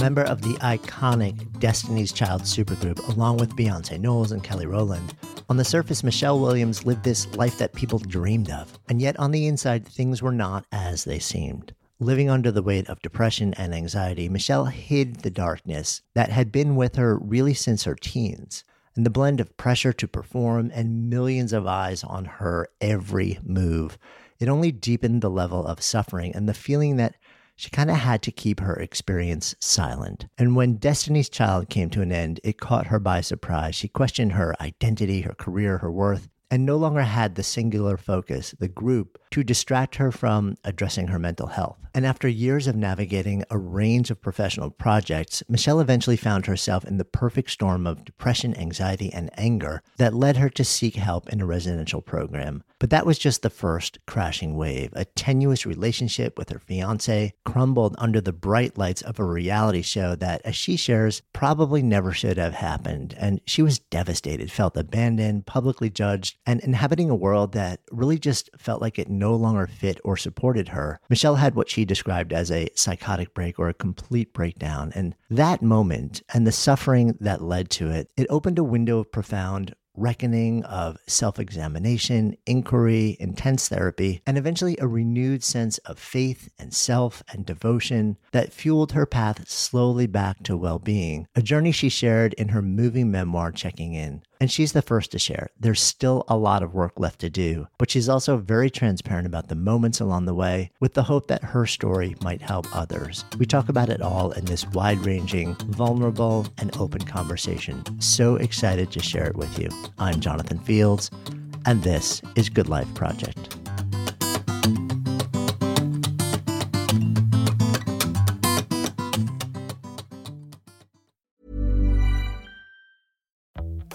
member of the iconic Destiny's Child supergroup, along with Beyonce Knowles and Kelly Rowland. On the surface, Michelle Williams lived this life that people dreamed of, and yet on the inside, things were not as they seemed. Living under the weight of depression and anxiety, Michelle hid the darkness that had been with her really since her teens. And the blend of pressure to perform and millions of eyes on her every move, it only deepened the level of suffering and the feeling that she kind of had to keep her experience silent. And when Destiny's Child came to an end, it caught her by surprise. She questioned her identity, her career, her worth, and no longer had the singular focus, the group, to distract her from addressing her mental health. And after years of navigating a range of professional projects, Michelle eventually found herself in the perfect storm of depression, anxiety, and anger that led her to seek help in a residential program. But that was just the first crashing wave. A tenuous relationship with her fiance crumbled under the bright lights of a reality show that, as she shares, probably never should have happened. And she was devastated, felt abandoned, publicly judged, and inhabiting a world that really just felt like it no longer fit or supported her. Michelle had what she described as a psychotic break or a complete breakdown. And that moment and the suffering that led to it, it opened a window of profound reckoning of self examination, inquiry, intense therapy, and eventually a renewed sense of faith and self and devotion that fueled her path slowly back to well being. A journey she shared in her moving memoir, Checking In. And she's the first to share. There's still a lot of work left to do, but she's also very transparent about the moments along the way with the hope that her story might help others. We talk about it all in this wide ranging, vulnerable, and open conversation. So excited to share it with you. I'm Jonathan Fields, and this is Good Life Project.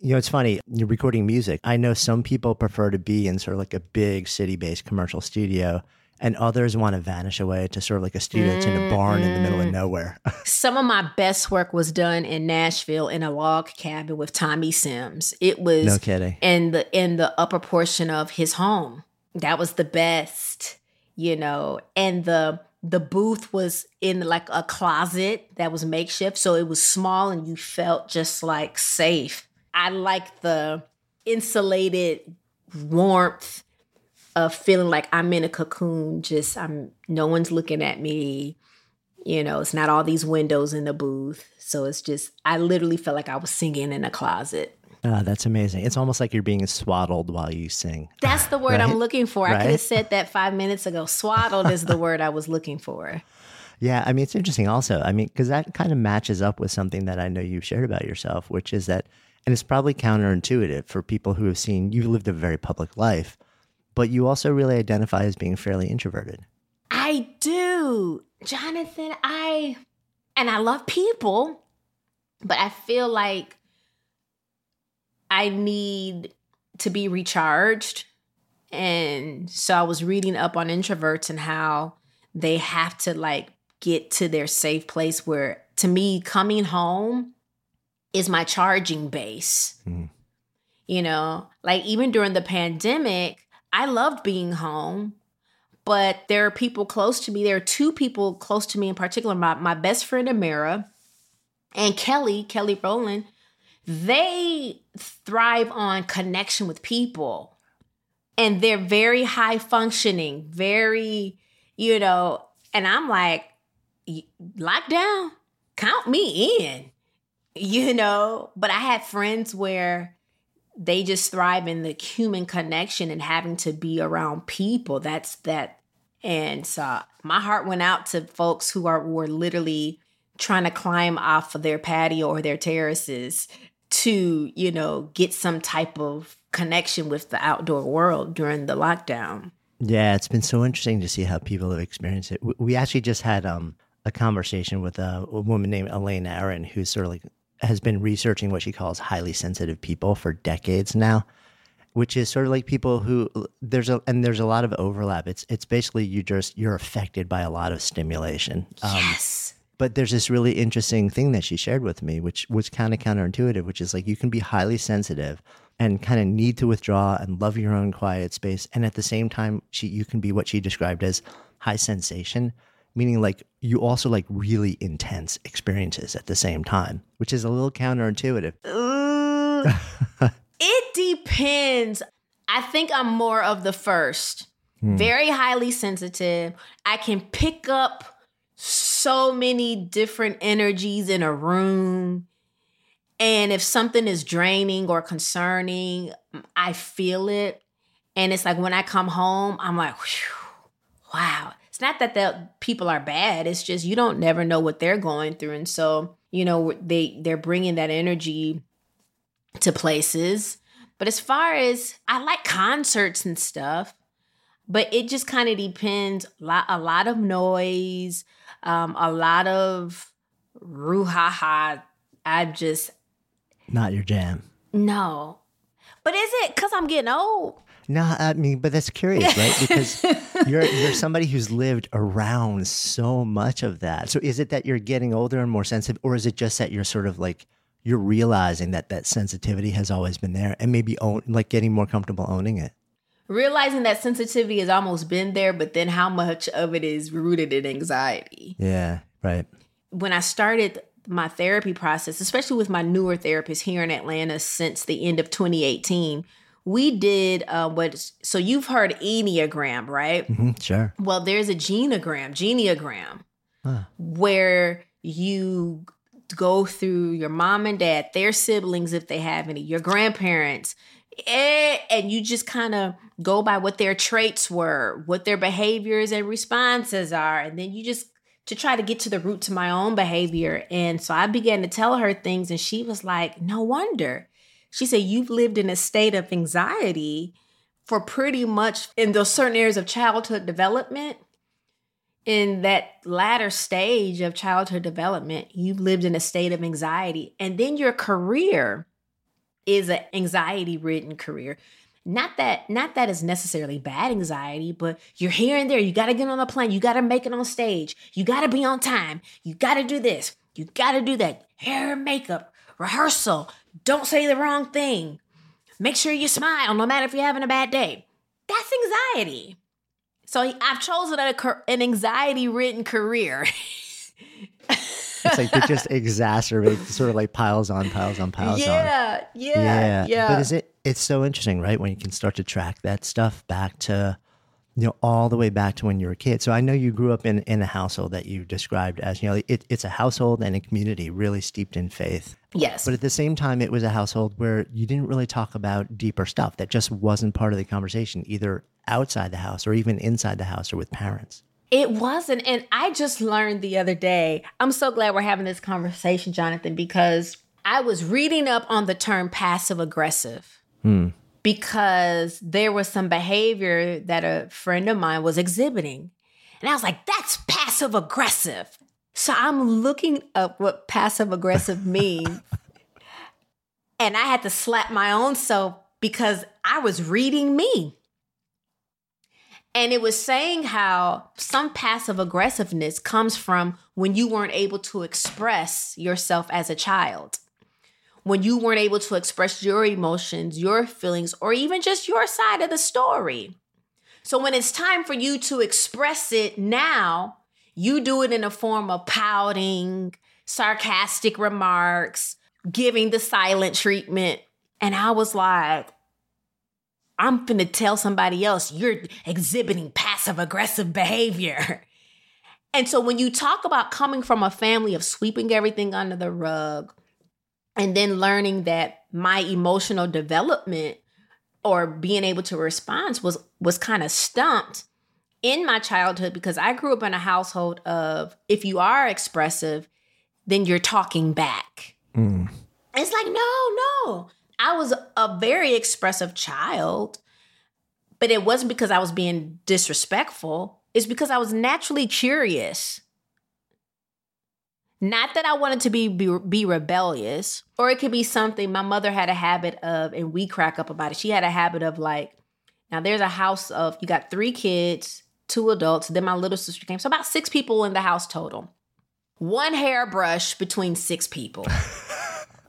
You know, it's funny, you're recording music. I know some people prefer to be in sort of like a big city based commercial studio, and others want to vanish away to sort of like a studio that's in a barn in the middle of mm-hmm. nowhere. Some of my best work was done in Nashville in a log cabin with Tommy Sims. It was No kidding. in the in the upper portion of his home. That was the best, you know. And the the booth was in like a closet that was makeshift, so it was small and you felt just like safe. I like the insulated warmth of feeling like I'm in a cocoon. Just I'm no one's looking at me. You know, it's not all these windows in the booth. So it's just I literally felt like I was singing in a closet. Ah, that's amazing. It's almost like you're being swaddled while you sing. That's the word I'm looking for. I could have said that five minutes ago. Swaddled is the word I was looking for. Yeah, I mean, it's interesting also. I mean, because that kind of matches up with something that I know you've shared about yourself, which is that, and it's probably counterintuitive for people who have seen you've lived a very public life, but you also really identify as being fairly introverted. I do. Jonathan, I and I love people, but I feel like I need to be recharged. And so I was reading up on introverts and how they have to like get to their safe place where to me coming home is my charging base. Mm. You know, like even during the pandemic, I loved being home, but there are people close to me. There are two people close to me in particular, my, my best friend Amira and Kelly, Kelly Rowland. They thrive on connection with people. And they're very high functioning, very, you know, and I'm like, lockdown, count me in, you know. But I had friends where they just thrive in the human connection and having to be around people. That's that. And so my heart went out to folks who are were literally trying to climb off of their patio or their terraces to, you know, get some type of connection with the outdoor world during the lockdown. Yeah, it's been so interesting to see how people have experienced it. We actually just had um, a conversation with a, a woman named Elaine Aron, who's sort of like has been researching what she calls highly sensitive people for decades now, which is sort of like people who there's a and there's a lot of overlap. It's it's basically you just you're affected by a lot of stimulation. Um, yes. But there's this really interesting thing that she shared with me, which was kind of counterintuitive, which is like you can be highly sensitive and kind of need to withdraw and love your own quiet space, and at the same time, she you can be what she described as high sensation meaning like you also like really intense experiences at the same time, which is a little counterintuitive. Uh, it depends. I think I'm more of the first. Hmm. Very highly sensitive. I can pick up so many different energies in a room. And if something is draining or concerning, I feel it. And it's like when I come home, I'm like, wow, it's not that the people are bad it's just you don't never know what they're going through. And so you know they they're bringing that energy to places. But as far as i like concerts and stuff but it just kind of depends. A lot, a lot of noise um, a lot of ruhaha i just not your jam. No. But is it because i'm getting old no, I mean, but that's curious, right? Because you're you're somebody who's lived around so much of that. So is it that you're getting older and more sensitive, or is it just that you're sort of like you're realizing that that sensitivity has always been there, and maybe own like getting more comfortable owning it? Realizing that sensitivity has almost been there, but then how much of it is rooted in anxiety? Yeah, right. When I started my therapy process, especially with my newer therapist here in Atlanta since the end of 2018 we did uh, what so you've heard enneagram right? Mm-hmm, sure. Well there's a genogram geneagram huh. where you go through your mom and dad their siblings if they have any your grandparents eh, and you just kind of go by what their traits were what their behaviors and responses are and then you just to try to get to the root to my own behavior. And so i began to tell her things and she was like no wonder she said, You've lived in a state of anxiety for pretty much in those certain areas of childhood development. In that latter stage of childhood development, you've lived in a state of anxiety. And then your career is an anxiety ridden career. Not that not that is necessarily bad anxiety, but you're here and there. You got to get on a plane. You got to make it on stage. You got to be on time. You got to do this. You got to do that. Hair and makeup, rehearsal, don't say the wrong thing. Make sure you smile no matter if you're having a bad day. That's anxiety. So I've chosen a, an anxiety ridden career. it's like it just exacerbates, sort of like piles on piles on piles yeah, on. Yeah, yeah, yeah. But is it? It's so interesting, right? When you can start to track that stuff back to you know, all the way back to when you were a kid. So I know you grew up in, in a household that you described as, you know, it, it's a household and a community really steeped in faith. Yes. But at the same time, it was a household where you didn't really talk about deeper stuff that just wasn't part of the conversation, either outside the house or even inside the house or with parents. It wasn't. And I just learned the other day. I'm so glad we're having this conversation, Jonathan, because I was reading up on the term passive aggressive. Hmm because there was some behavior that a friend of mine was exhibiting. And I was like, that's passive aggressive. So I'm looking up what passive aggressive means. and I had to slap my own self because I was reading me. And it was saying how some passive aggressiveness comes from when you weren't able to express yourself as a child. When you weren't able to express your emotions, your feelings, or even just your side of the story. So when it's time for you to express it now, you do it in a form of pouting, sarcastic remarks, giving the silent treatment. And I was like, I'm finna tell somebody else you're exhibiting passive aggressive behavior. And so when you talk about coming from a family of sweeping everything under the rug and then learning that my emotional development or being able to respond was was kind of stumped in my childhood because I grew up in a household of if you are expressive, then you're talking back. Mm. It's like, no, no. I was a very expressive child, but it wasn't because I was being disrespectful. It's because I was naturally curious. Not that I wanted to be, be, be rebellious, or it could be something my mother had a habit of, and we crack up about it. She had a habit of like, now there's a house of you got three kids, two adults, then my little sister came, so about six people in the house total. One hairbrush between six people.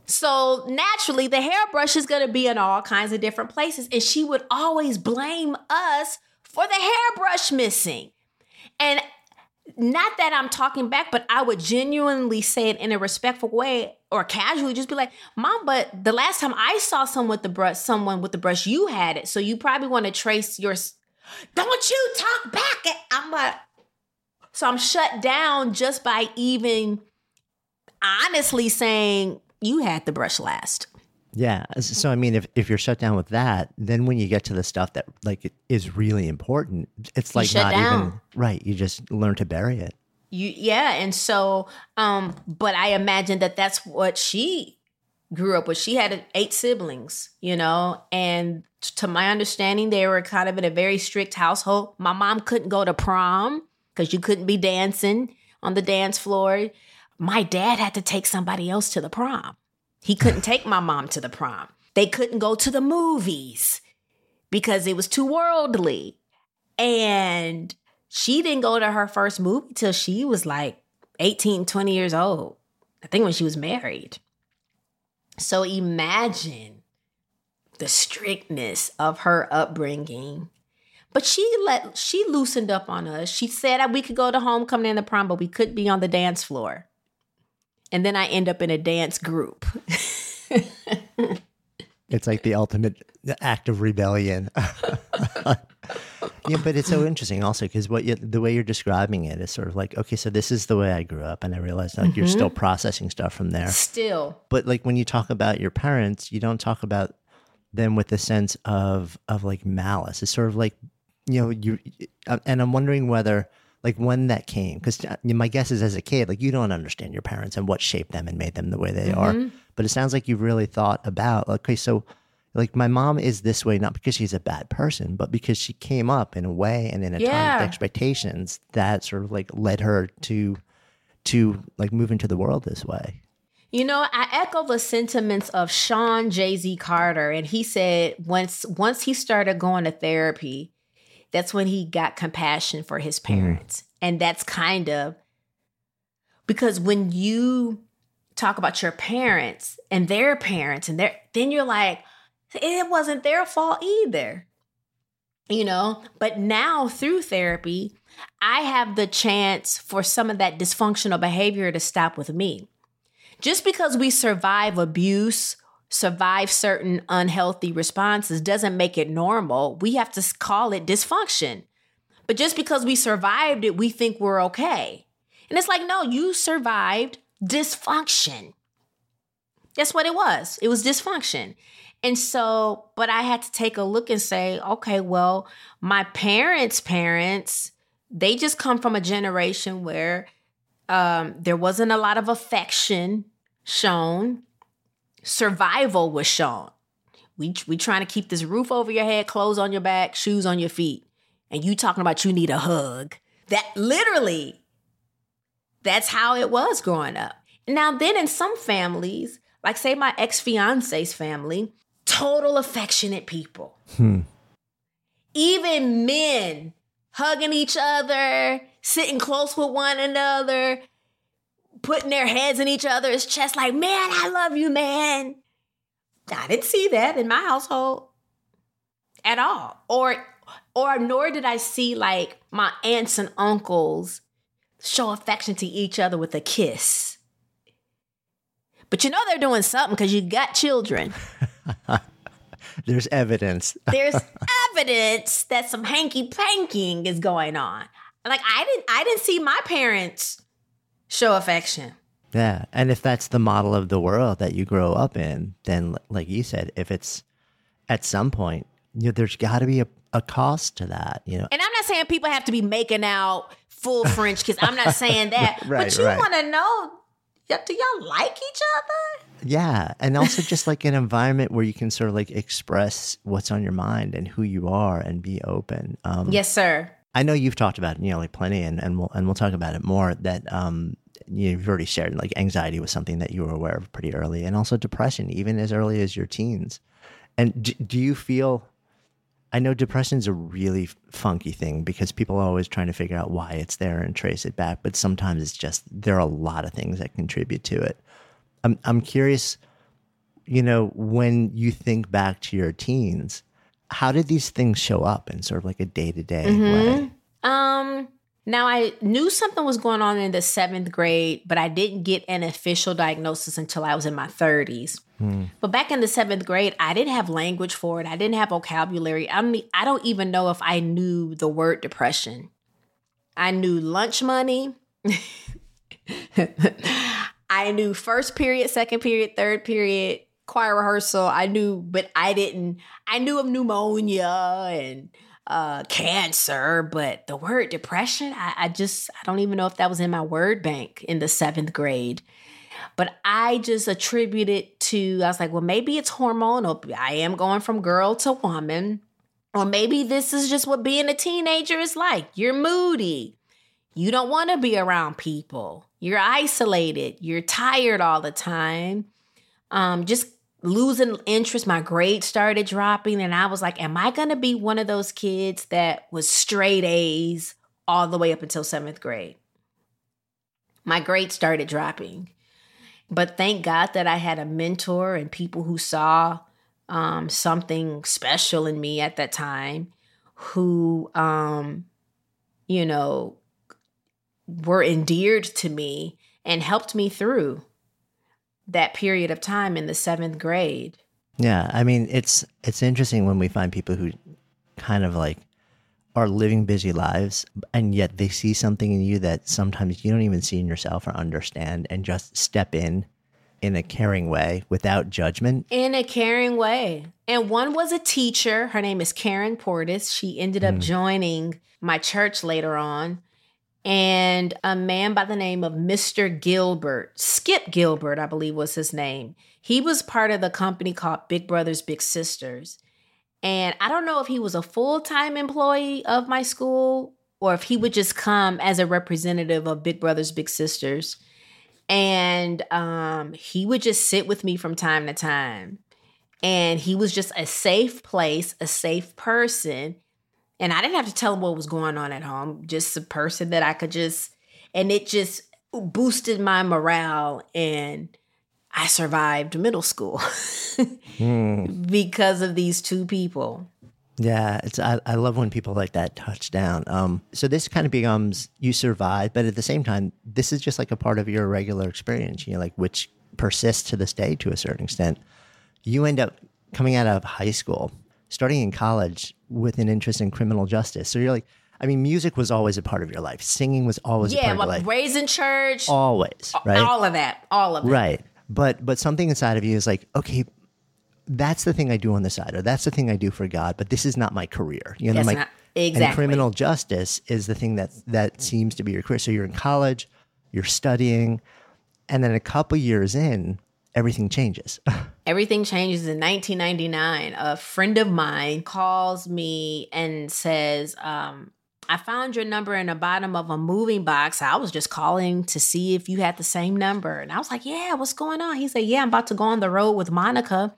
So naturally, the hairbrush is going to be in all kinds of different places. And she would always blame us for the hairbrush missing. And not that I'm talking back, but I would genuinely say it in a respectful way or casually just be like, Mom, but the last time I saw someone with the brush, someone with the brush, you had it. So you probably want to trace your don't you talk back. I'm like, so I'm shut down just by even honestly saying, you had the brush last. Yeah. So I mean, if if you're shut down with that, then when you get to the stuff that like is really important, it's like not down. even right. You just learn to bury it. You yeah, and so um, but I imagine that that's what she grew up with. She had eight siblings, you know, and to my understanding, they were kind of in a very strict household. My mom couldn't go to prom because you couldn't be dancing on the dance floor my dad had to take somebody else to the prom. He couldn't take my mom to the prom. They couldn't go to the movies because it was too worldly. And she didn't go to her first movie till she was like 18, 20 years old. I think when she was married. So imagine the strictness of her upbringing. But she let she loosened up on us. She said that we could go to homecoming and the prom, but we couldn't be on the dance floor and then I end up in a dance group. it's like the ultimate act of rebellion. yeah, but it's so interesting also because what you, the way you're describing it is sort of like okay, so this is the way I grew up, and I realized like mm-hmm. you're still processing stuff from there. Still, but like when you talk about your parents, you don't talk about them with a sense of of like malice. It's sort of like you know you, and I'm wondering whether like when that came because uh, my guess is as a kid like you don't understand your parents and what shaped them and made them the way they mm-hmm. are but it sounds like you've really thought about okay so like my mom is this way not because she's a bad person but because she came up in a way and in a yeah. time with expectations that sort of like led her to to like move into the world this way you know, I echo the sentiments of Shawn Jay Z Carter, and he said once once he started going to therapy, that's when he got compassion for his mm-hmm. parents. Mm. And that's kind of because when you talk about your parents and their parents and their then you're like it wasn't their fault either. You know, but now through therapy, I have the chance for some of that dysfunctional behavior to stop with me. Just because we survive abuse survive certain unhealthy responses doesn't make it normal. We have to call it dysfunction. But just because we survived it, we think we're okay. And it's like, no, you survived dysfunction. That's what it was. It was dysfunction. And so, but I had to take a look and say, okay, well, my parents' parents, they just come from a generation where um, there wasn't a lot of affection shown survival was shown. We we trying to keep this roof over your head, clothes on your back, shoes on your feet, and you talking about you need a hug. That literally, that's how it was growing up. Now then, in some families, like say my ex fiance's family, total affectionate people. Hmm. Even men hugging each other, sitting close with one another, putting their heads in each other's chest, like, man, I love you, man. I didn't see that in my household at all. Or or nor did I see like my aunts and uncles show affection to each other with a kiss. But you know they're doing something because you got children. There's evidence. There's evidence that some hanky panking is going on. Like I didn't I didn't see my parents show affection. Yeah. And if that's the model of the world that you grow up in, then like you said, if it's at some point, you know, there's gotta be a, a cost to that, you know. And I'm not saying people have to be making out full French kiss. I'm not saying that. Right, but you right. want to know do y'all like each other? Yeah. And also just like an environment where you can sort of like express what's on your mind and who you are and be open. Um, Yes, sir. I know you've talked about, you know, like plenty and, and we'll, and we'll talk about it more that, um, you've already shared like anxiety was something that you were aware of pretty early and also depression, even as early as your teens. And do, do you feel, I know depression's a really funky thing because people are always trying to figure out why it's there and trace it back, but sometimes it's just, there are a lot of things that contribute to it. I'm, I'm curious, you know, when you think back to your teens, how did these things show up in sort of like a day to day way? Um, now I knew something was going on in the seventh grade, but I didn't get an official diagnosis until I was in my 30s. But back in the seventh grade, I didn't have language for it. I didn't have vocabulary. I mean, I don't even know if I knew the word depression. I knew lunch money. I knew first period, second period, third period, choir rehearsal. I knew, but I didn't. I knew of pneumonia and uh, cancer, but the word depression, I, I just, I don't even know if that was in my word bank in the seventh grade. But I just attribute it to, I was like, well, maybe it's hormonal. I am going from girl to woman. Or maybe this is just what being a teenager is like. You're moody. You don't want to be around people. You're isolated. You're tired all the time. Um, just losing interest. My grades started dropping, and I was like, Am I going to be one of those kids that was straight A's all the way up until seventh grade? My grades started dropping. But thank God that I had a mentor and people who saw um, something special in me at that time who, um, you know, were endeared to me and helped me through that period of time in the seventh grade. Yeah, I mean, it's it's interesting when we find people who kind of like are living busy lives, and yet they see something in you that sometimes you don't even see in yourself or understand, and just step in in a caring way without judgment. In a caring way. And one was a teacher. Her name is Karen Portis. She ended up hmm. joining my church later on. And a man by the name of Mr. Gilbert, Skip Gilbert, I believe was his name. He was part of the company called Big Brothers Big Sisters. And I don't know if he was a full time employee of my school or if he would just come as a representative of Big Brothers Big Sisters. And um, he would just sit with me from time to time. And he was just a safe place, a safe person. And I didn't have to tell him what was going on at home, just a person that I could just, and it just boosted my morale. And I survived middle school because of these two people. Yeah, it's I, I love when people like that touch down. Um, so this kind of becomes you survive, but at the same time, this is just like a part of your regular experience. You know, like which persists to this day to a certain extent. You end up coming out of high school, starting in college with an interest in criminal justice. So you're like, I mean, music was always a part of your life. Singing was always a Yeah, part of your life. raised in church, always, right? all of that, all of it. Right. But but something inside of you is like, okay, that's the thing I do on the side, or that's the thing I do for God, but this is not my career. You know, That's like not- and criminal justice is the thing that that seems to be your career. So you're in college, you're studying, and then a couple years in, everything changes. Everything changes in 1999. A friend of mine calls me and says, um, I found your number in the bottom of a moving box. I was just calling to see if you had the same number. And I was like, Yeah, what's going on? He said, Yeah, I'm about to go on the road with Monica.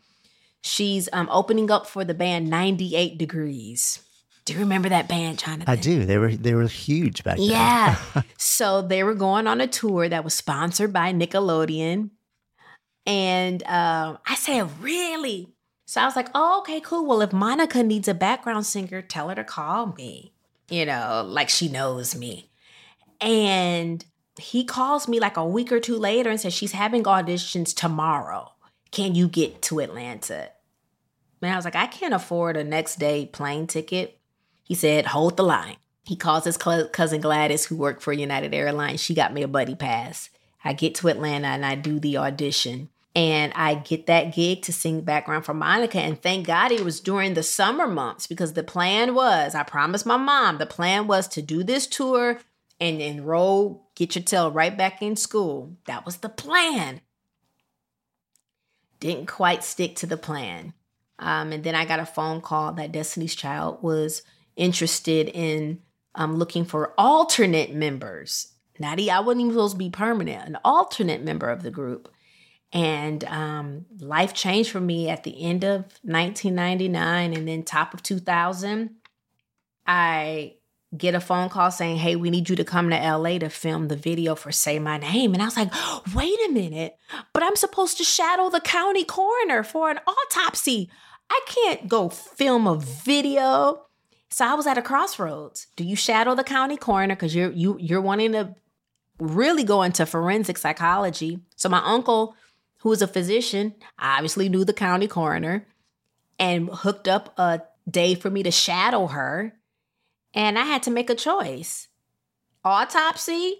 She's um, opening up for the band 98 Degrees. Do you remember that band, Jonathan? I do. They were they were huge back then. Yeah. so they were going on a tour that was sponsored by Nickelodeon. And um, I said, really? So I was like, oh, okay, cool. Well, if Monica needs a background singer, tell her to call me, you know, like she knows me. And he calls me like a week or two later and says, she's having auditions tomorrow. Can you get to Atlanta? And I was like, I can't afford a next day plane ticket. He said, hold the line. He calls his cousin Gladys, who worked for United Airlines. She got me a buddy pass. I get to Atlanta and I do the audition. And I get that gig to sing background for Monica. And thank God it was during the summer months because the plan was, I promised my mom, the plan was to do this tour and enroll, get your tail right back in school. That was the plan. Didn't quite stick to the plan. Um, and then I got a phone call that Destiny's Child was interested in um, looking for alternate members. Not I wasn't even supposed to be permanent, an alternate member of the group. And um, life changed for me at the end of 1999 and then top of 2000. I get a phone call saying, Hey, we need you to come to LA to film the video for Say My Name. And I was like, Wait a minute, but I'm supposed to shadow the county coroner for an autopsy. I can't go film a video. So I was at a crossroads. Do you shadow the county coroner because you're you you're wanting to really go into forensic psychology? So my uncle, who was a physician, obviously knew the county coroner and hooked up a day for me to shadow her. And I had to make a choice. Autopsy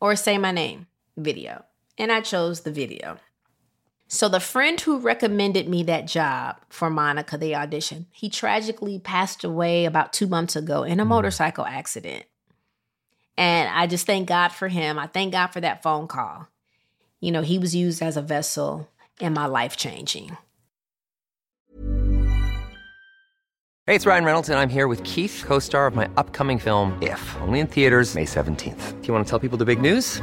or say my name video. And I chose the video. So the friend who recommended me that job for Monica, the audition, he tragically passed away about two months ago in a mm. motorcycle accident. And I just thank God for him. I thank God for that phone call. You know, he was used as a vessel in my life changing. Hey, it's Ryan Reynolds, and I'm here with Keith, co star of my upcoming film, If, only in theaters, May 17th. Do you want to tell people the big news?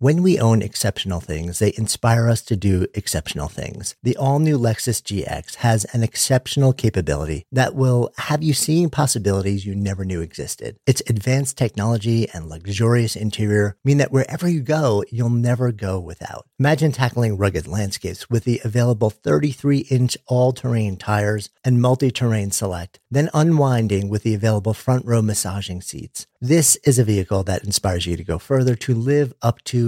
When we own exceptional things, they inspire us to do exceptional things. The all new Lexus GX has an exceptional capability that will have you seeing possibilities you never knew existed. Its advanced technology and luxurious interior mean that wherever you go, you'll never go without. Imagine tackling rugged landscapes with the available 33 inch all terrain tires and multi terrain select, then unwinding with the available front row massaging seats. This is a vehicle that inspires you to go further to live up to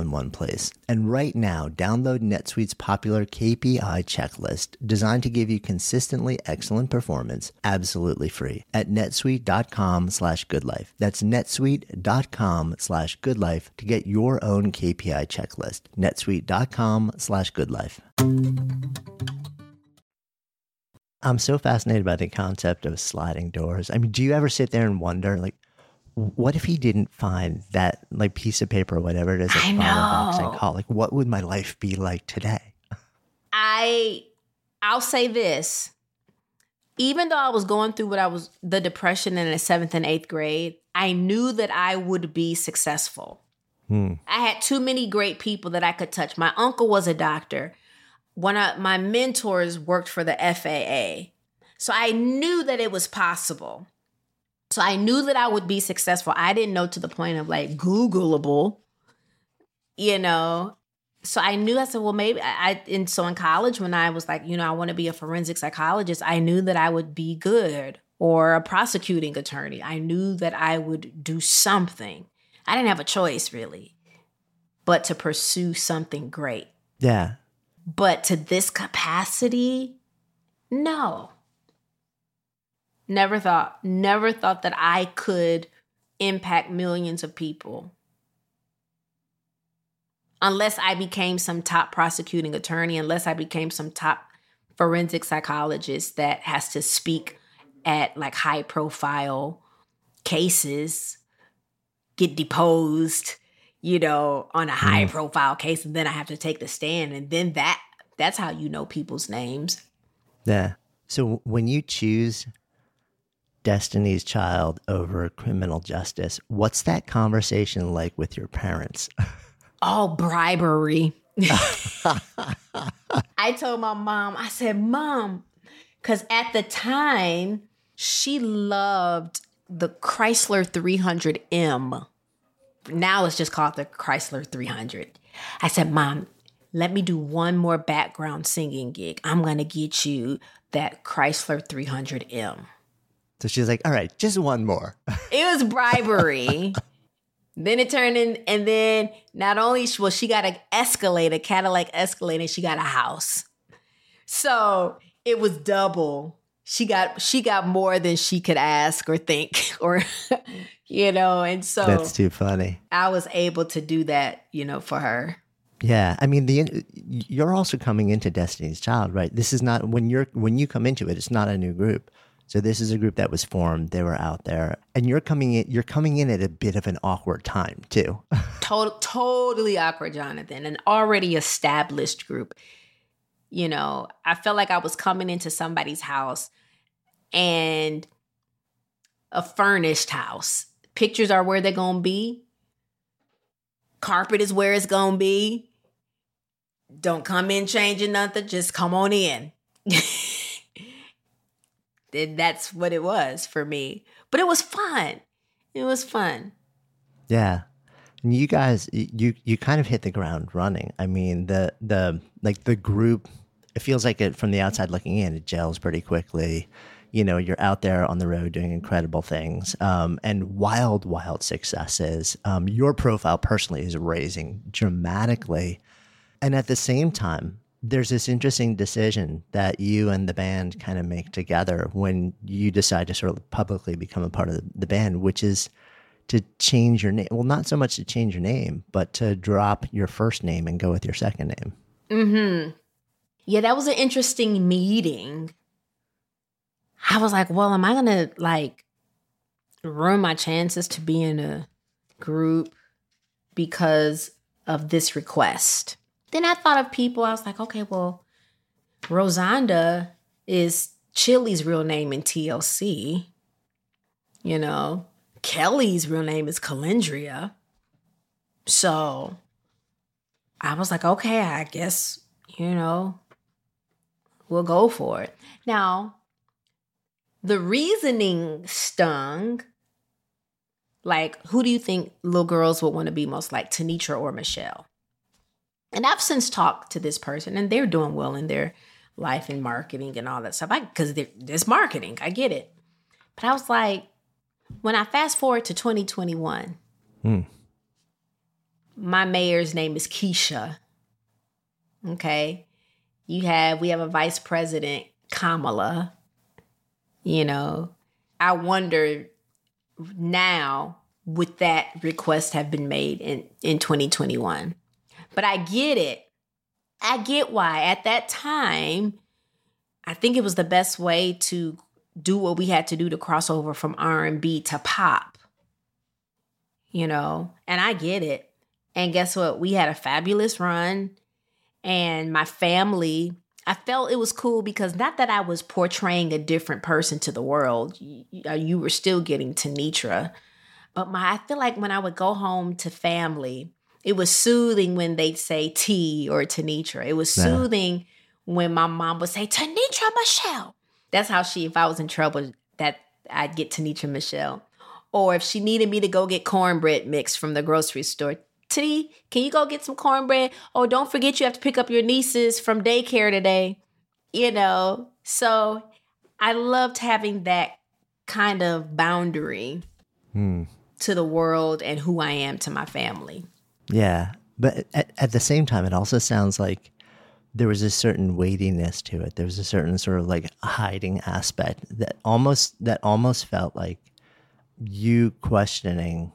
in one place. And right now, download NetSuite's popular KPI checklist designed to give you consistently excellent performance absolutely free at netsuite.com slash goodlife. That's netsuite.com slash goodlife to get your own KPI checklist. netsuite.com slash goodlife. I'm so fascinated by the concept of sliding doors. I mean, do you ever sit there and wonder, like, what if he didn't find that like piece of paper or whatever it is at I box and call? Like, what would my life be like today? I I'll say this. Even though I was going through what I was the depression in the seventh and eighth grade, I knew that I would be successful. Hmm. I had too many great people that I could touch. My uncle was a doctor. One of my mentors worked for the FAA. So I knew that it was possible. So I knew that I would be successful. I didn't know to the point of like Googleable, you know. So I knew I said, well, maybe I, I and so in college when I was like, you know, I want to be a forensic psychologist, I knew that I would be good or a prosecuting attorney. I knew that I would do something. I didn't have a choice really, but to pursue something great. Yeah. But to this capacity, no. Never thought, never thought that I could impact millions of people. Unless I became some top prosecuting attorney, unless I became some top forensic psychologist that has to speak at like high profile cases, get deposed, you know, on a high mm. profile case, and then I have to take the stand. And then that that's how you know people's names. Yeah. So when you choose Destiny's Child over criminal justice, what's that conversation like with your parents? Oh, bribery. I told my mom, I said, Mom, because at the time, she loved the Chrysler 300M. Now it's just called the Chrysler 300. I said, Mom, let me do one more background singing gig. I'm going to get you that Chrysler 300M. So she's like, all right, just one more. It was bribery. then it turned in, and then not only well, she got an Escalade, a Cadillac Escalade, and she got a house. So it was double. She got she got more than she could ask or think, or you know. And so That's too funny. I was able to do that, you know, for her. Yeah, I mean, the you're also coming into Destiny's Child, right? This is not when you're when you come into it. It's not a new group. So this is a group that was formed. They were out there, and you're coming in. You're coming in at a bit of an awkward time too. Total, totally awkward, Jonathan. An already established group. You know, I felt like I was coming into somebody's house and a furnished house. Pictures are where they're to be. Carpet is where it's to be. Don't come in changing nothing. Just come on in. and that's what it was for me. But it was fun. It was fun. Yeah. And you guys you you kind of hit the ground running. I mean, the the like the group it feels like it from the outside looking in, it gels pretty quickly. You know, you're out there on the road doing incredible things um, and wild, wild successes. Um, your profile personally is raising dramatically. And at the same time, there's this interesting decision that you and the band kind of make together when you decide to sort of publicly become a part of the band, which is to change your name. Well, not so much to change your name, but to drop your first name and go with your second name. Mm-hmm. Yeah, that was an interesting meeting. I was like, well, am I gonna like ruin my chances to be in a group because of this request? Then I thought of people, I was like, okay, well, Rozonda is Chilli's real name in TLC. You know, Kelly's real name is Kelendria. So I was like, okay, I guess, you know, we'll go for it. Now, the reasoning stung. Like, who do you think little girls would want to be most like, Tenitra or Michelle? And I've since talked to this person, and they're doing well in their life and marketing and all that stuff. I Because there's marketing, I get it. But I was like, when I fast forward to 2021, hmm. my mayor's name is Keisha. Okay. You have, we have a vice president, Kamala. You know, I wonder now would that request have been made in, in 2021? But I get it. I get why at that time, I think it was the best way to do what we had to do to cross over from R&B to pop. You know, and I get it. And guess what? We had a fabulous run and my family I felt it was cool because not that I was portraying a different person to the world. You, uh, you were still getting Tenitra. But my I feel like when I would go home to family, it was soothing when they'd say T or Tenitra. It was soothing when my mom would say Tenitra Michelle. That's how she, if I was in trouble, that I'd get Tenitra Michelle. Or if she needed me to go get cornbread mix from the grocery store, T, can you go get some cornbread? Oh, don't forget you have to pick up your nieces from daycare today. You know, so I loved having that kind of boundary hmm. to the world and who I am to my family. Yeah. But at, at the same time, it also sounds like there was a certain weightiness to it. There was a certain sort of like hiding aspect that almost that almost felt like you questioning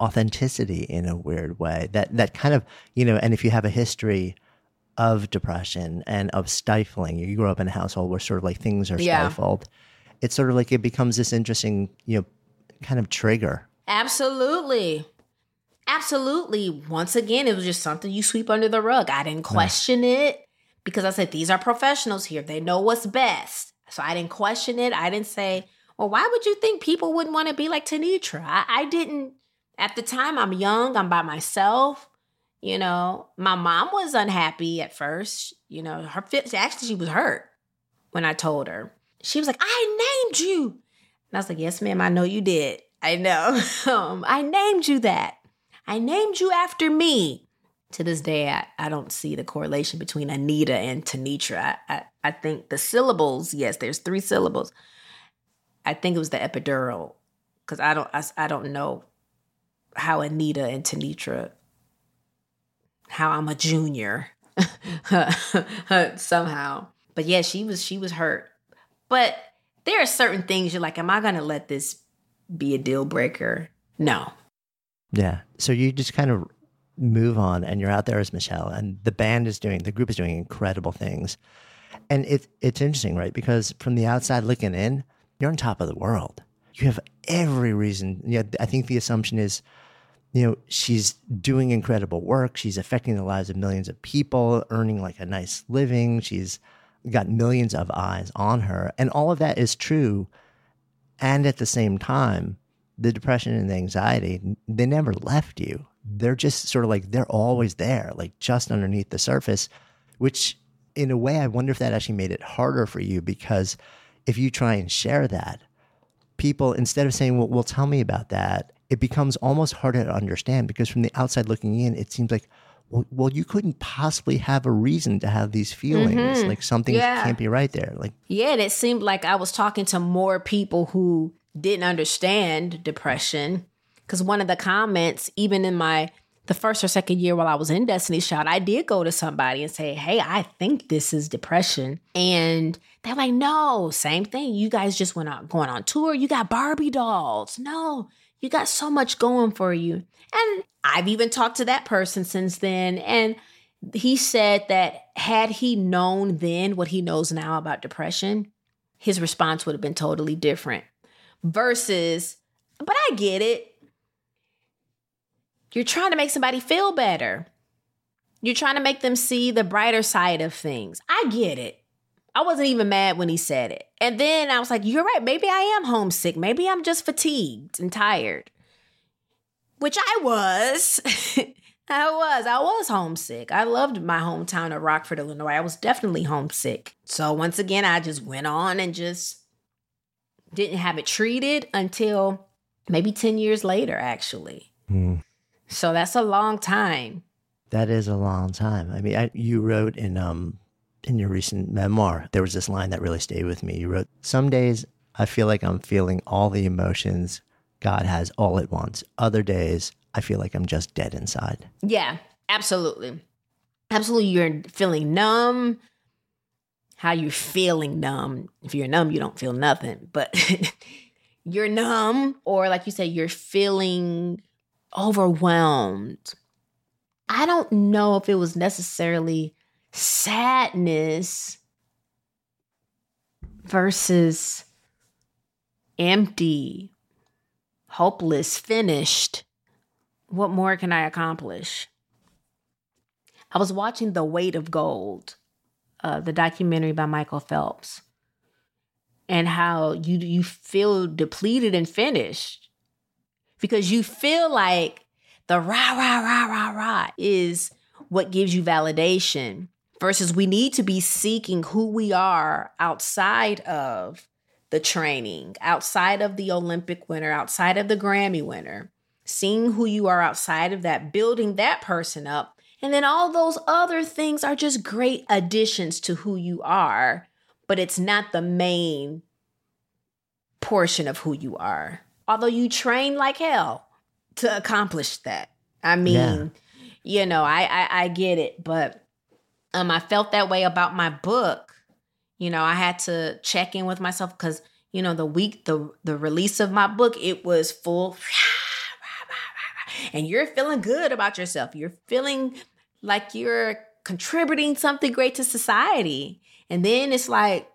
authenticity in a weird way. That that kind of you know, and if you have a history of depression and of stifling, you grew up in a household where sort of like things are yeah. stifled. It's sort of like it becomes this interesting, you know, kind of trigger. Absolutely. Absolutely. Once again, it was just something you sweep under the rug. I didn't question it because I said, these are professionals here. They know what's best. So I didn't question it. I didn't say, well, why would you think people wouldn't want to be like Tenitra? I, I didn't at the time, I'm young, I'm by myself. You know, my mom was unhappy at first. You know, her actually she was hurt when I told her. She was like, "I named you," and I was like, "Yes, ma'am, I know you did. I know. um, I named you that. I named you after me." To this day, I, I don't see the correlation between Anita and Tenitra. I, I, I think the syllables, yes, there's three syllables. I think it was the epidural because I don't I, I don't know how Anita and Tenitra how I'm a junior somehow. But yeah, she was she was hurt. But there are certain things you're like, am I gonna let this be a deal breaker? No. Yeah. So you just kind of move on and you're out there as Michelle and the band is doing the group is doing incredible things. And it it's interesting, right? Because from the outside looking in, you're on top of the world. You have every reason. Yeah, I think the assumption is you know, she's doing incredible work. She's affecting the lives of millions of people, earning like a nice living. She's got millions of eyes on her. And all of that is true. And at the same time, the depression and the anxiety, they never left you. They're just sort of like, they're always there, like just underneath the surface, which in a way, I wonder if that actually made it harder for you because if you try and share that, people, instead of saying, well, well, tell me about that, it becomes almost harder to understand because from the outside looking in, it seems like, well, well you couldn't possibly have a reason to have these feelings. Mm-hmm. Like something yeah. can't be right there. Like, yeah, and it seemed like I was talking to more people who didn't understand depression. Because one of the comments, even in my the first or second year while I was in Destiny's Child, I did go to somebody and say, Hey, I think this is depression. And they're like, No, same thing. You guys just went out going on tour. You got Barbie dolls. No, you got so much going for you. And I've even talked to that person since then. And he said that had he known then what he knows now about depression, his response would have been totally different. Versus, but I get it. You're trying to make somebody feel better. You're trying to make them see the brighter side of things. I get it. I wasn't even mad when he said it. And then I was like, you're right. Maybe I am homesick. Maybe I'm just fatigued and tired, which I was. I was. I was homesick. I loved my hometown of Rockford, Illinois. I was definitely homesick. So once again, I just went on and just didn't have it treated until maybe 10 years later, actually. Mm. So that's a long time. That is a long time. I mean, I, you wrote in um in your recent memoir, there was this line that really stayed with me. You wrote, "Some days I feel like I'm feeling all the emotions God has all at once. Other days I feel like I'm just dead inside." Yeah, absolutely. Absolutely you're feeling numb. How you feeling numb? If you're numb, you don't feel nothing, but you're numb or like you say you're feeling overwhelmed I don't know if it was necessarily sadness versus empty, hopeless, finished. What more can I accomplish? I was watching The Weight of Gold, uh, the documentary by Michael Phelps, and how you you feel depleted and finished because you feel like the rah, rah, rah, rah, rah is what gives you validation versus we need to be seeking who we are outside of the training, outside of the Olympic winner, outside of the Grammy winner, seeing who you are outside of that, building that person up. And then all those other things are just great additions to who you are, but it's not the main portion of who you are. Although you train like hell, to accomplish that. I mean, yeah. you know, I, I I get it, but um, I felt that way about my book. You know, I had to check in with myself because you know the week the the release of my book it was full, and you're feeling good about yourself. You're feeling like you're contributing something great to society, and then it's like,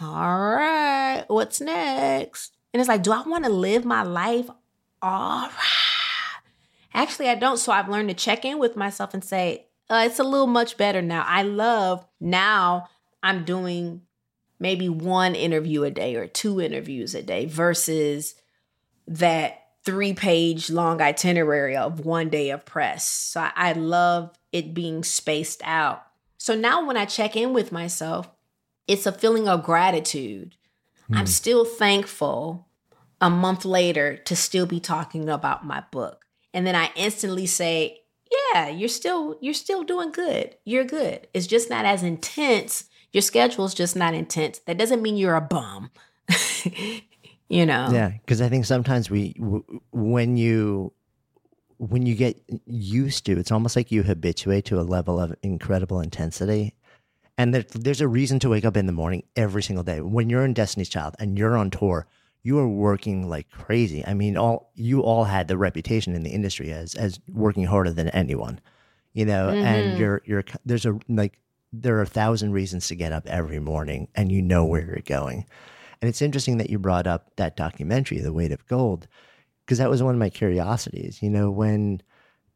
all right, what's next? And it's like, do I want to live my life all right. Actually, I don't. So I've learned to check in with myself and say, uh, it's a little much better now. I love now I'm doing maybe one interview a day or two interviews a day versus that three page long itinerary of one day of press. So I, I love it being spaced out. So now when I check in with myself, it's a feeling of gratitude. Mm. I'm still thankful a month later to still be talking about my book. And then I instantly say, yeah, you're still you're still doing good. You're good. It's just not as intense. Your schedule's just not intense. That doesn't mean you're a bum. you know. Yeah, because I think sometimes we w- when you when you get used to it's almost like you habituate to a level of incredible intensity and there's a reason to wake up in the morning every single day when you're in Destiny's Child and you're on tour you are working like crazy. I mean, all you all had the reputation in the industry as as working harder than anyone, you know. Mm-hmm. And you're you're there's a like there are a thousand reasons to get up every morning, and you know where you're going. And it's interesting that you brought up that documentary, The Weight of Gold, because that was one of my curiosities. You know, when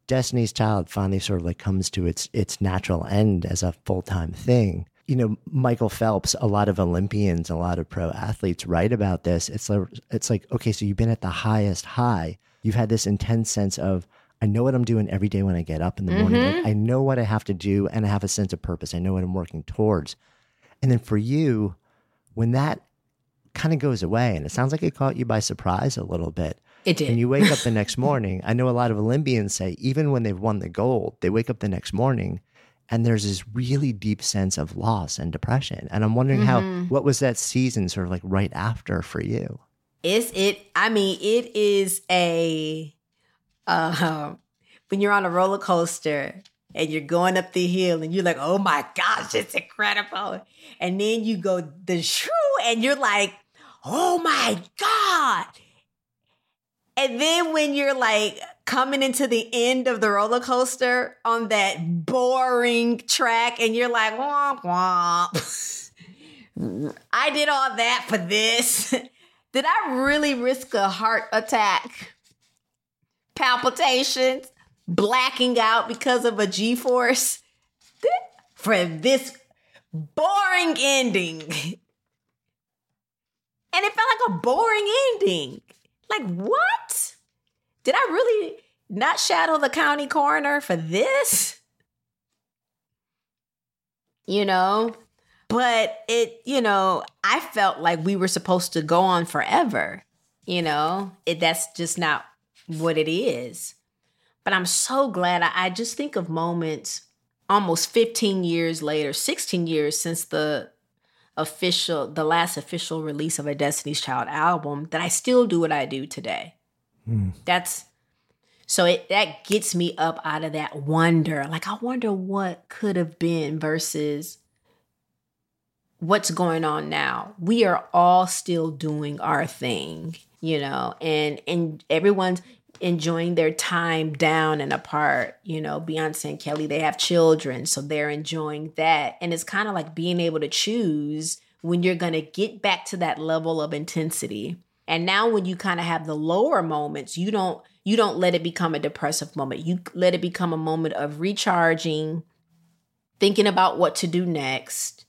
Destiny's Child finally sort of like comes to its its natural end as a full time thing you know, Michael Phelps, a lot of Olympians, a lot of pro athletes write about this. It's like, it's like, okay, so you've been at the highest high. You've had this intense sense of, I know what I'm doing every day when I get up in the mm-hmm. morning. Like, mm-hmm. I know what I have to do and I have a sense of purpose. I know what I'm working towards. And then for you, when that kind of goes away, and it sounds like it caught you by surprise a little bit. It did. And you wake up the next morning. I know a lot of Olympians say, even when they've won the gold, they wake up the next morning and there's this really deep sense of loss and depression and i'm wondering mm-hmm. how what was that season sort of like right after for you is it i mean it is a uh, when you're on a roller coaster and you're going up the hill and you're like oh my gosh it's incredible and then you go the shrew and you're like oh my god and then when you're like coming into the end of the roller coaster on that boring track and you're like, womp womp. I did all that for this. did I really risk a heart attack? Palpitations, blacking out because of a G force for this boring ending. And it felt like a boring ending. Like, what? Did I really not shadow the county coroner for this? You know? But it, you know, I felt like we were supposed to go on forever. You know, it, that's just not what it is. But I'm so glad. I, I just think of moments almost 15 years later, 16 years since the official, the last official release of a Destiny's Child album, that I still do what I do today. Mm. That's so it that gets me up out of that wonder. Like I wonder what could have been versus what's going on now. We are all still doing our thing, you know, and and everyone's enjoying their time down and apart. You know, Beyonce and Kelly, they have children, so they're enjoying that. And it's kind of like being able to choose when you're going to get back to that level of intensity. And now when you kind of have the lower moments, you don't you don't let it become a depressive moment. You let it become a moment of recharging, thinking about what to do next.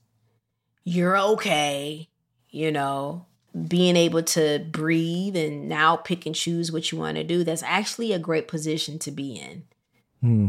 You're okay, you know, being able to breathe and now pick and choose what you want to do, that's actually a great position to be in. Hmm.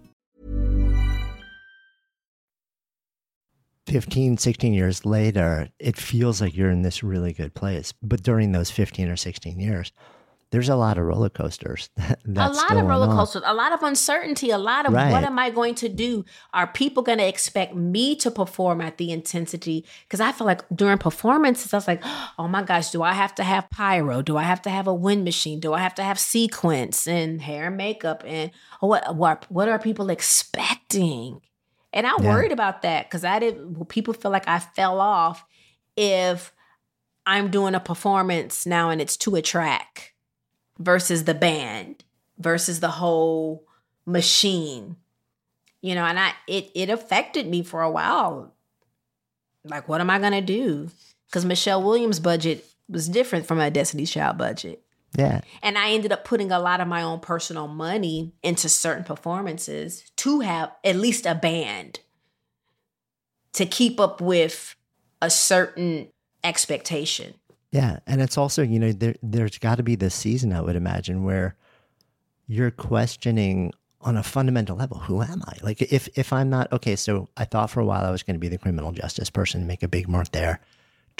15, 16 years later, it feels like you're in this really good place. But during those 15 or 16 years, there's a lot of roller coasters. a lot of roller coasters, a lot of uncertainty, a lot of right. what am I going to do? Are people going to expect me to perform at the intensity? Because I feel like during performances, I was like, oh my gosh, do I have to have pyro? Do I have to have a wind machine? Do I have to have sequence and hair and makeup? And what what what are people expecting? And I yeah. worried about that because I did. Well, people feel like I fell off if I'm doing a performance now and it's to a track versus the band versus the whole machine. You know, and I it it affected me for a while. Like, what am I gonna do? Because Michelle Williams' budget was different from my Destiny's Child budget. Yeah. And I ended up putting a lot of my own personal money into certain performances to have at least a band to keep up with a certain expectation. Yeah. And it's also, you know, there there's got to be this season, I would imagine, where you're questioning on a fundamental level, who am I? Like if if I'm not okay, so I thought for a while I was going to be the criminal justice person, make a big mark there.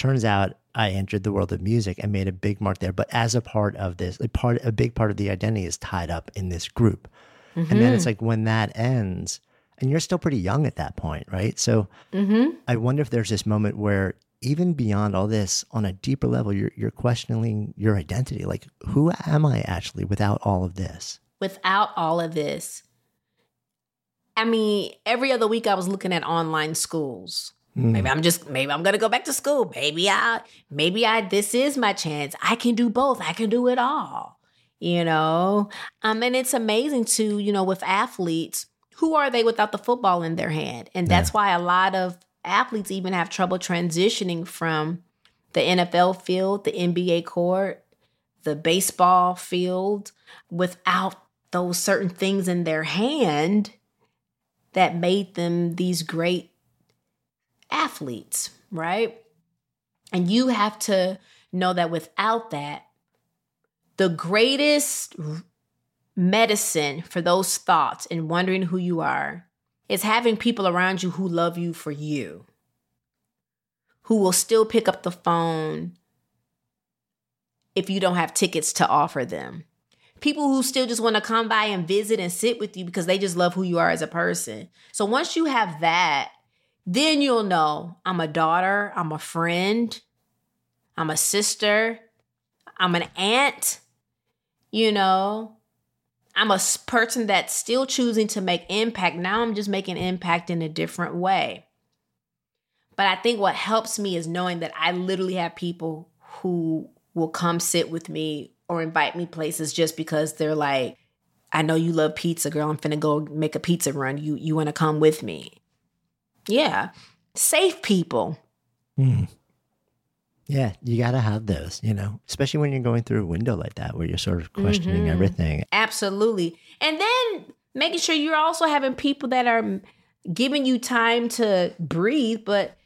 Turns out I entered the world of music and made a big mark there. But as a part of this, a part, a big part of the identity is tied up in this group. Mm-hmm. And then it's mm-hmm. like when that ends, and you're still pretty young at that point, right? So mm-hmm. I wonder if there's this moment where even beyond all this, on a deeper level, you're you're questioning your identity. Like, who am I actually without all of this? Without all of this, I mean, every other week I was looking at online schools. Mm. Maybe I'm just maybe I'm gonna go back to school. Maybe I maybe I this is my chance. I can do both. I can do it all. You know? Um, and it's amazing to, you know, with athletes, who are they without the football in their hand? And that's yeah. why a lot of athletes even have trouble transitioning from the NFL field, the NBA court, the baseball field without those certain things in their hand that made them these great athletes, right? And you have to know that without that, the greatest medicine for those thoughts and wondering who you are is having people around you who love you for you, who will still pick up the phone if you don't have tickets to offer them. People who still just want to come by and visit and sit with you because they just love who you are as a person. So once you have that, then you'll know I'm a daughter, I'm a friend, I'm a sister, I'm an aunt, you know, I'm a person that's still choosing to make impact. Now I'm just making impact in a different way. But I think what helps me is knowing that I literally have people who will come sit with me or invite me places just because they're like, I know you love pizza, girl. I'm finna go make a pizza run. You you wanna come with me? Yeah. Safe people. Mm. Yeah, you got to have those, you know, especially when you're going through a window like that where you're sort of questioning mm-hmm. everything. Absolutely. And then making sure you're also having people that are giving you time to breathe, but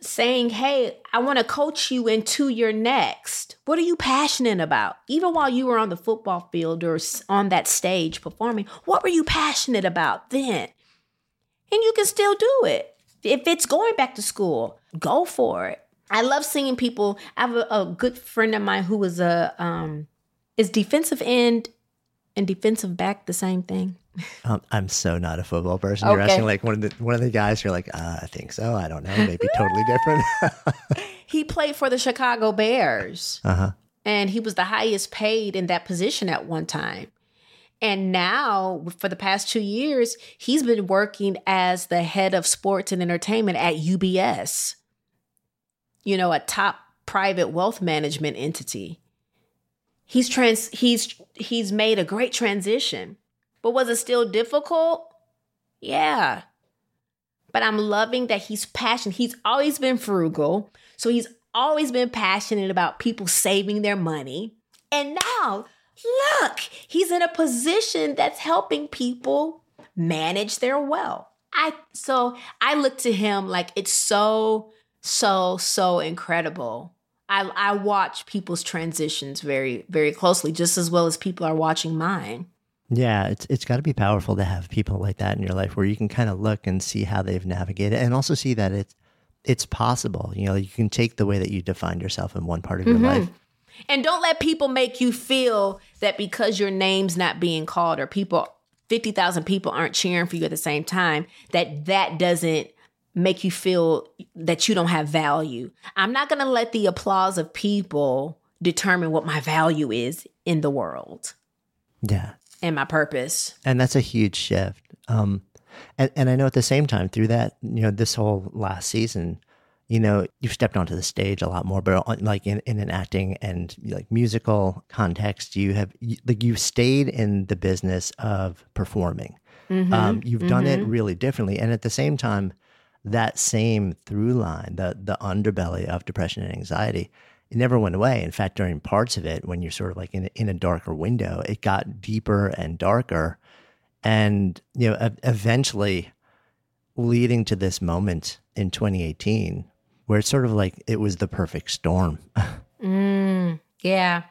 saying, Hey, I want to coach you into your next. What are you passionate about? Even while you were on the football field or on that stage performing, what were you passionate about then? And you can still do it. If it's going back to school, go for it I love seeing people. I have a, a good friend of mine who was a um, is defensive end and defensive back the same thing. Um, I'm so not a football person. Okay. You're asking like one of the one of the guys. You're like, uh, I think so. I don't know. Maybe totally different. he played for the Chicago Bears, uh-huh. and he was the highest paid in that position at one time. And now, for the past two years, he's been working as the head of sports and entertainment at UBS you know, a top private wealth management entity. He's trans he's he's made a great transition. But was it still difficult? Yeah. But I'm loving that he's passionate. He's always been frugal. So he's always been passionate about people saving their money. And now, look, he's in a position that's helping people manage their wealth. I so I look to him like it's so so so incredible. I I watch people's transitions very very closely, just as well as people are watching mine. Yeah, it's it's got to be powerful to have people like that in your life where you can kind of look and see how they've navigated, and also see that it's it's possible. You know, you can take the way that you define yourself in one part of mm-hmm. your life. And don't let people make you feel that because your name's not being called or people 50,000 people aren't cheering for you at the same time that that doesn't make you feel that you don't have value. I'm not going to let the applause of people determine what my value is in the world. Yeah. And my purpose. And that's a huge shift. Um, and, and I know at the same time through that, you know, this whole last season, you know, you've stepped onto the stage a lot more, but on, like in, in an acting and like musical context, you have you, like you've stayed in the business of performing. Mm-hmm, um, you've mm-hmm. done it mm-hmm. really differently, and at the same time, that same through line, the the underbelly of depression and anxiety, it never went away. In fact, during parts of it, when you're sort of like in in a darker window, it got deeper and darker, and you know, eventually leading to this moment in 2018 where it's sort of like it was the perfect storm. mm, yeah,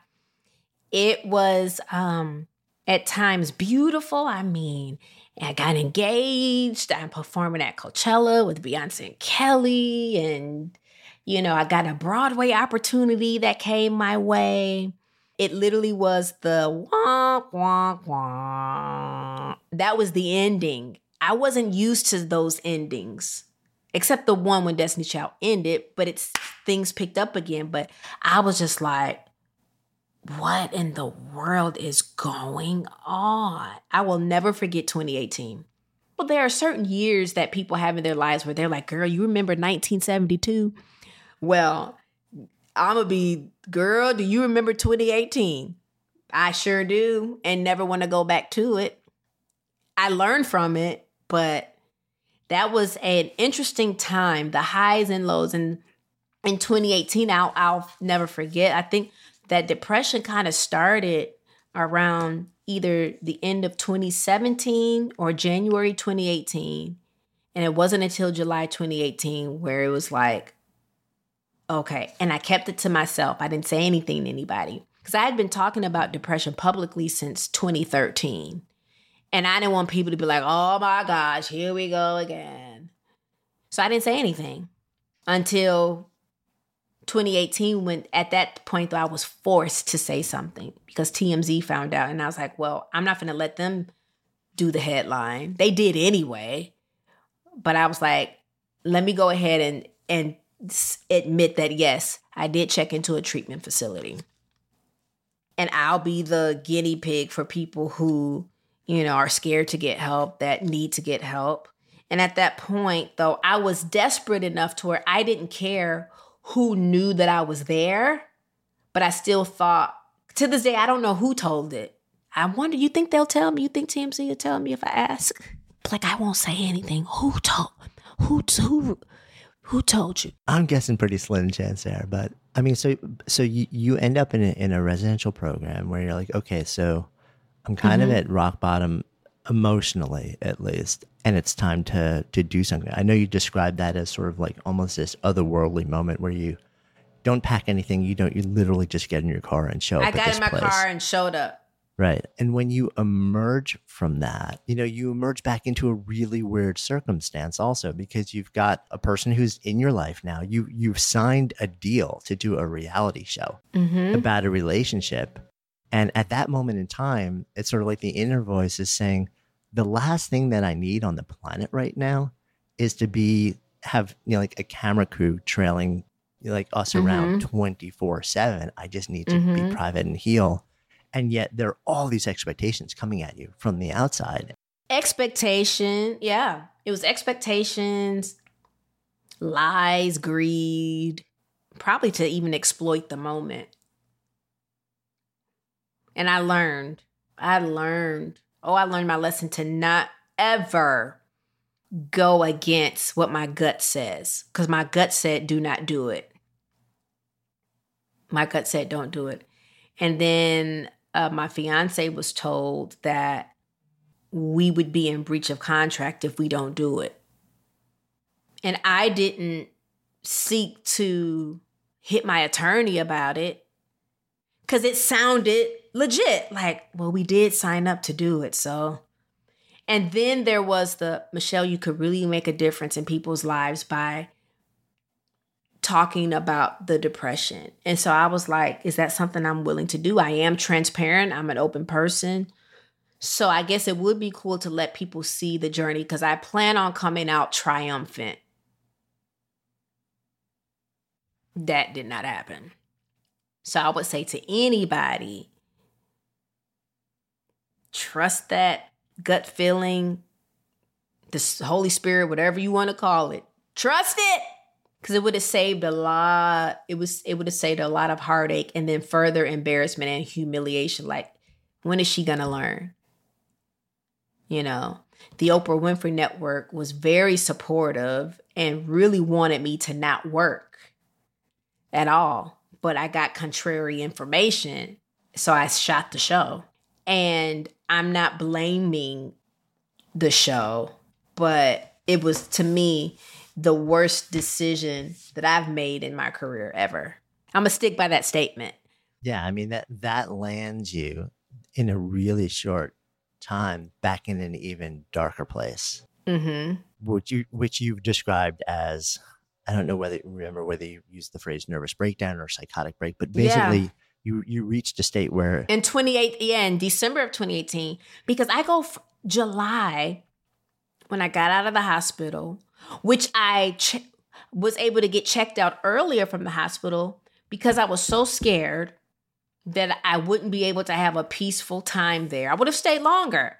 it was um, at times beautiful. I mean, I got engaged. I'm performing at Coachella with Beyonce and Kelly. And, you know, I got a Broadway opportunity that came my way. It literally was the wah, wah, wah. That was the ending. I wasn't used to those endings. Except the one when Destiny Child ended, but it's things picked up again. But I was just like, what in the world is going on? I will never forget 2018. Well, there are certain years that people have in their lives where they're like, girl, you remember 1972? Well, I'm going to be, girl, do you remember 2018? I sure do, and never want to go back to it. I learned from it, but that was an interesting time, the highs and lows. And in 2018, I'll, I'll never forget. I think that depression kind of started around either the end of 2017 or January 2018. And it wasn't until July 2018 where it was like, okay. And I kept it to myself. I didn't say anything to anybody because I had been talking about depression publicly since 2013. And I didn't want people to be like, oh my gosh, here we go again. So I didn't say anything until 2018 when at that point though I was forced to say something because TMZ found out and I was like, well, I'm not going to let them do the headline. They did anyway. But I was like, let me go ahead and and admit that yes, I did check into a treatment facility. And I'll be the guinea pig for people who, you know, are scared to get help, that need to get help. And at that point, though, I was desperate enough to where I didn't care who knew that I was there, but I still thought, to this day, I don't know who told it. I wonder, you think they'll tell me? You think TMZ will tell me if I ask? Like, I won't say anything. Who told? Who, who, who told you? I'm guessing pretty slim chance there, but I mean, so so you, you end up in a, in a residential program where you're like, okay, so I'm kind mm-hmm. of at rock bottom emotionally, at least and it's time to to do something. I know you described that as sort of like almost this otherworldly moment where you don't pack anything. You don't. You literally just get in your car and show up. I got in my place. car and showed up. Right. And when you emerge from that, you know, you emerge back into a really weird circumstance also because you've got a person who's in your life now. You you've signed a deal to do a reality show mm-hmm. about a relationship. And at that moment in time, it's sort of like the inner voice is saying, the last thing that I need on the planet right now is to be have you know like a camera crew trailing like us mm-hmm. around 24 7 i just need to mm-hmm. be private and heal. And yet there are all these expectations coming at you from the outside. Expectation yeah. It was expectations lies greed probably to even exploit the moment and i learned i learned oh, I learned my lesson to not ever go against what my gut says because my gut said, do not do it. My gut said, don't do it. And then uh, my fiance was told that we would be in breach of contract if we don't do it. And I didn't seek to hit my attorney about it because it sounded legit. Like, well, we did sign up to do it. So, and then there was the Michelle, you could really make a difference in people's lives by talking about the depression. And so I was like, is that something I'm willing to do? I am transparent, I'm an open person. So I guess it would be cool to let people see the journey because I plan on coming out triumphant. That did not happen. So I would say to anybody, trust that gut feeling, the Holy Spirit, whatever you want to call it. Trust it. Cause it would have saved a lot. It was it would have saved a lot of heartache and then further embarrassment and humiliation. Like, when is she gonna learn? You know, the Oprah Winfrey Network was very supportive and really wanted me to not work at all but I got contrary information. So I shot the show. And I'm not blaming the show, but it was to me the worst decision that I've made in my career ever. I'm gonna stick by that statement. Yeah, I mean that that lands you in a really short time back in an even darker place. Mm-hmm. Which you which you've described as I don't know whether remember whether you used the phrase nervous breakdown or psychotic break, but basically yeah. You you reached a state where in 28 yeah in December of 2018 because I go f- July when I got out of the hospital which I ch- was able to get checked out earlier from the hospital because I was so scared that I wouldn't be able to have a peaceful time there. I would have stayed longer.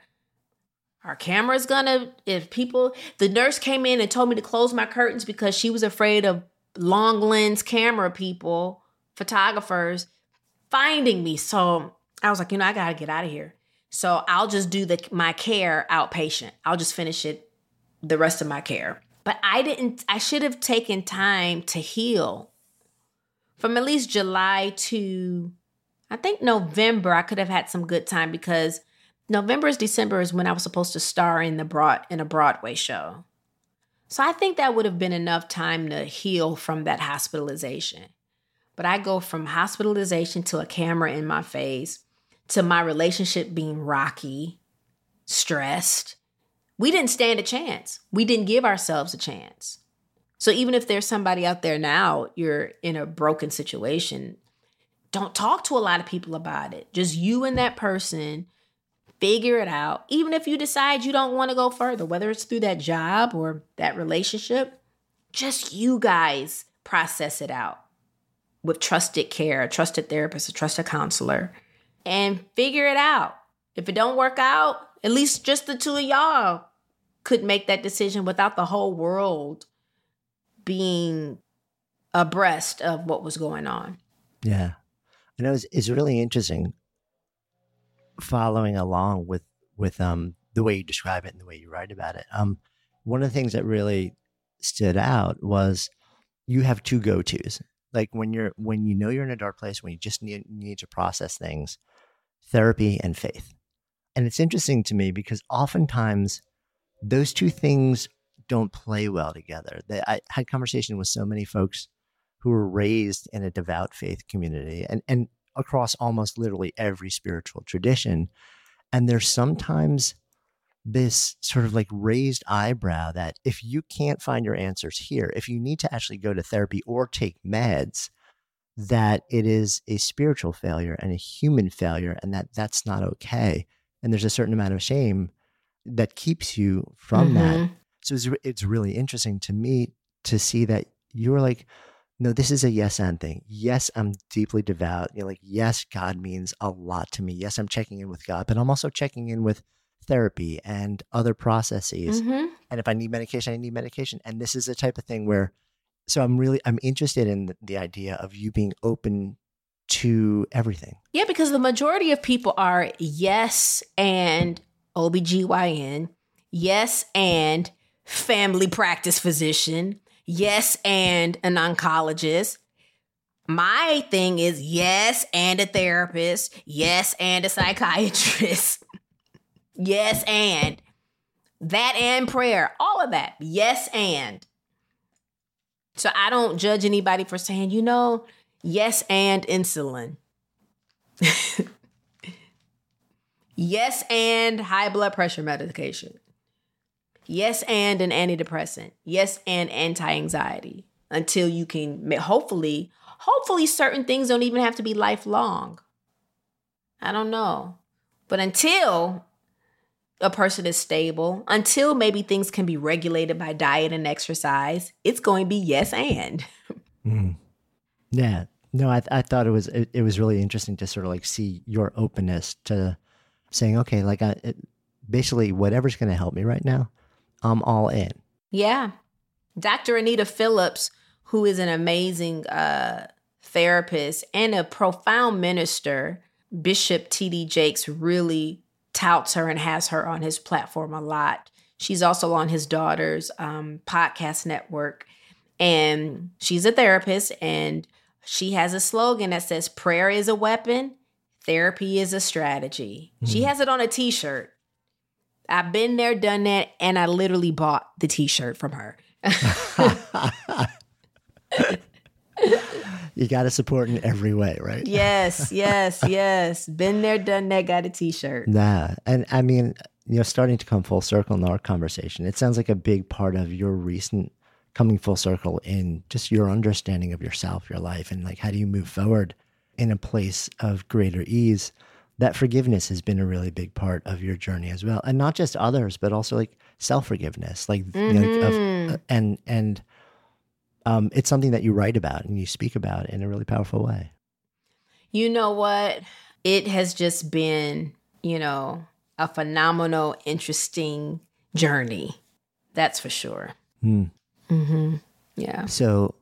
Our camera's gonna, if people, the nurse came in and told me to close my curtains because she was afraid of long lens camera people, photographers, finding me. So I was like, you know, I gotta get out of here. So I'll just do the my care outpatient. I'll just finish it the rest of my care. But I didn't I should have taken time to heal. From at least July to I think November I could have had some good time because November is December is when I was supposed to star in the broad in a Broadway show. So I think that would have been enough time to heal from that hospitalization. But I go from hospitalization to a camera in my face to my relationship being rocky, stressed. We didn't stand a chance. We didn't give ourselves a chance. So even if there's somebody out there now, you're in a broken situation, don't talk to a lot of people about it. Just you and that person figure it out. Even if you decide you don't want to go further, whether it's through that job or that relationship, just you guys process it out with trusted care, a trusted therapist, a trusted counselor, and figure it out. If it don't work out, at least just the two of y'all could make that decision without the whole world being abreast of what was going on. Yeah. I know it's, really interesting following along with with um the way you describe it and the way you write about it. Um one of the things that really stood out was you have two go-tos. Like when you're when you know you're in a dark place, when you just need need to process things, therapy and faith. And it's interesting to me because oftentimes those two things don't play well together. I had conversation with so many folks who were raised in a devout faith community and, and across almost literally every spiritual tradition. And there's sometimes this sort of like raised eyebrow that if you can't find your answers here, if you need to actually go to therapy or take meds, that it is a spiritual failure and a human failure, and that that's not okay. And there's a certain amount of shame that keeps you from mm-hmm. that. So it's, it's really interesting to me to see that you're like, no, this is a yes and thing. Yes, I'm deeply devout. You're like, yes, God means a lot to me. Yes, I'm checking in with God, but I'm also checking in with therapy and other processes. Mm-hmm. And if I need medication, I need medication. And this is the type of thing where, so I'm really, I'm interested in the, the idea of you being open to everything. Yeah, because the majority of people are yes and OBGYN, yes and family practice physician, yes, and an oncologist. My thing is yes, and a therapist, yes, and a psychiatrist, yes, and that and prayer, all of that, yes, and. So I don't judge anybody for saying, you know, yes, and insulin. yes, and high blood pressure medication. Yes, and an antidepressant. Yes, and anti anxiety until you can, hopefully, hopefully, certain things don't even have to be lifelong. I don't know. But until a person is stable, until maybe things can be regulated by diet and exercise, it's going to be yes and. mm. Yeah. No, I, I thought it was it, it, was really interesting to sort of like see your openness to saying, okay, like I, it, basically whatever's going to help me right now, I'm all in. Yeah. Dr. Anita Phillips, who is an amazing uh, therapist and a profound minister, Bishop T.D. Jakes really touts her and has her on his platform a lot. She's also on his daughter's um, podcast network. And she's a therapist, and she has a slogan that says, Prayer is a weapon, therapy is a strategy. Mm-hmm. She has it on a t shirt. I've been there, done that, and I literally bought the t-shirt from her. you got to support in every way, right? Yes, yes, yes. Been there, done that, got a t-shirt. Nah. And I mean, you know, starting to come full circle in our conversation, it sounds like a big part of your recent coming full circle in just your understanding of yourself, your life, and like how do you move forward in a place of greater ease that forgiveness has been a really big part of your journey as well, and not just others, but also like self forgiveness, like, mm-hmm. you know, of, uh, and and um, it's something that you write about and you speak about in a really powerful way. You know what? It has just been, you know, a phenomenal, interesting journey. That's for sure. Hmm. Mm-hmm. Yeah. So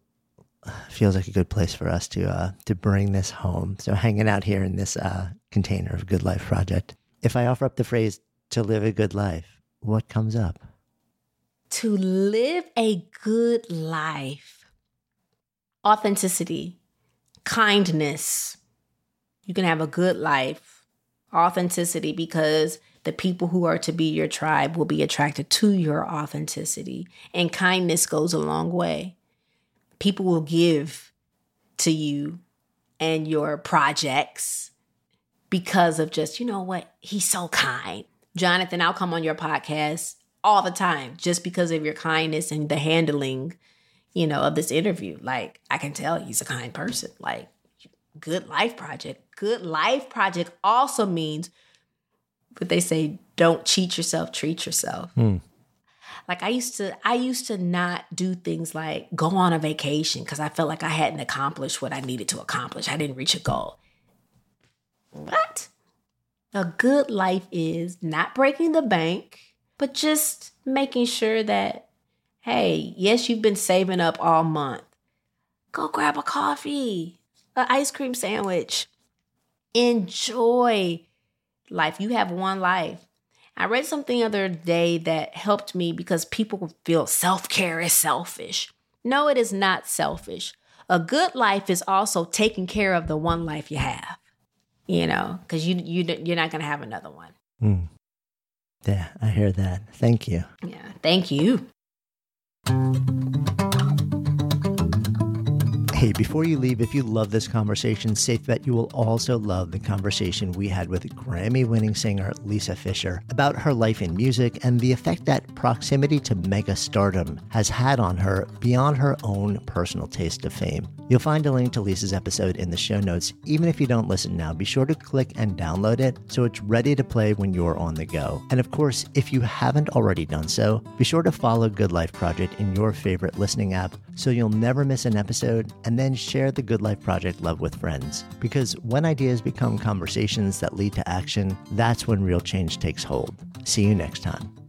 feels like a good place for us to uh, to bring this home. So hanging out here in this uh, container of Good Life Project. If I offer up the phrase "to live a good life," what comes up? To live a good life, authenticity, kindness. You can have a good life, authenticity, because the people who are to be your tribe will be attracted to your authenticity. And kindness goes a long way. People will give to you and your projects because of just, you know what, he's so kind. Jonathan, I'll come on your podcast all the time just because of your kindness and the handling, you know, of this interview. Like, I can tell he's a kind person. Like, good life project. Good life project also means but they say don't cheat yourself treat yourself Hmm. like i used to i used to not do things like go on a vacation because i felt like i hadn't accomplished what i needed to accomplish i didn't reach a goal what a good life is not breaking the bank but just making sure that hey yes you've been saving up all month go grab a coffee an ice cream sandwich enjoy life. You have one life. I read something the other day that helped me because people feel self care is selfish. No, it is not selfish. A good life is also taking care of the one life you have. You know, because you you you're not gonna have another one. Hmm. Yeah, I hear that. Thank you. Yeah, thank you. Hey, before you leave, if you love this conversation, safe bet you will also love the conversation we had with Grammy winning singer Lisa Fischer about her life in music and the effect that proximity to mega stardom has had on her beyond her own personal taste of fame. You'll find a link to Lisa's episode in the show notes. Even if you don't listen now, be sure to click and download it so it's ready to play when you're on the go. And of course, if you haven't already done so, be sure to follow Good Life Project in your favorite listening app so you'll never miss an episode and then share the Good Life Project love with friends. Because when ideas become conversations that lead to action, that's when real change takes hold. See you next time.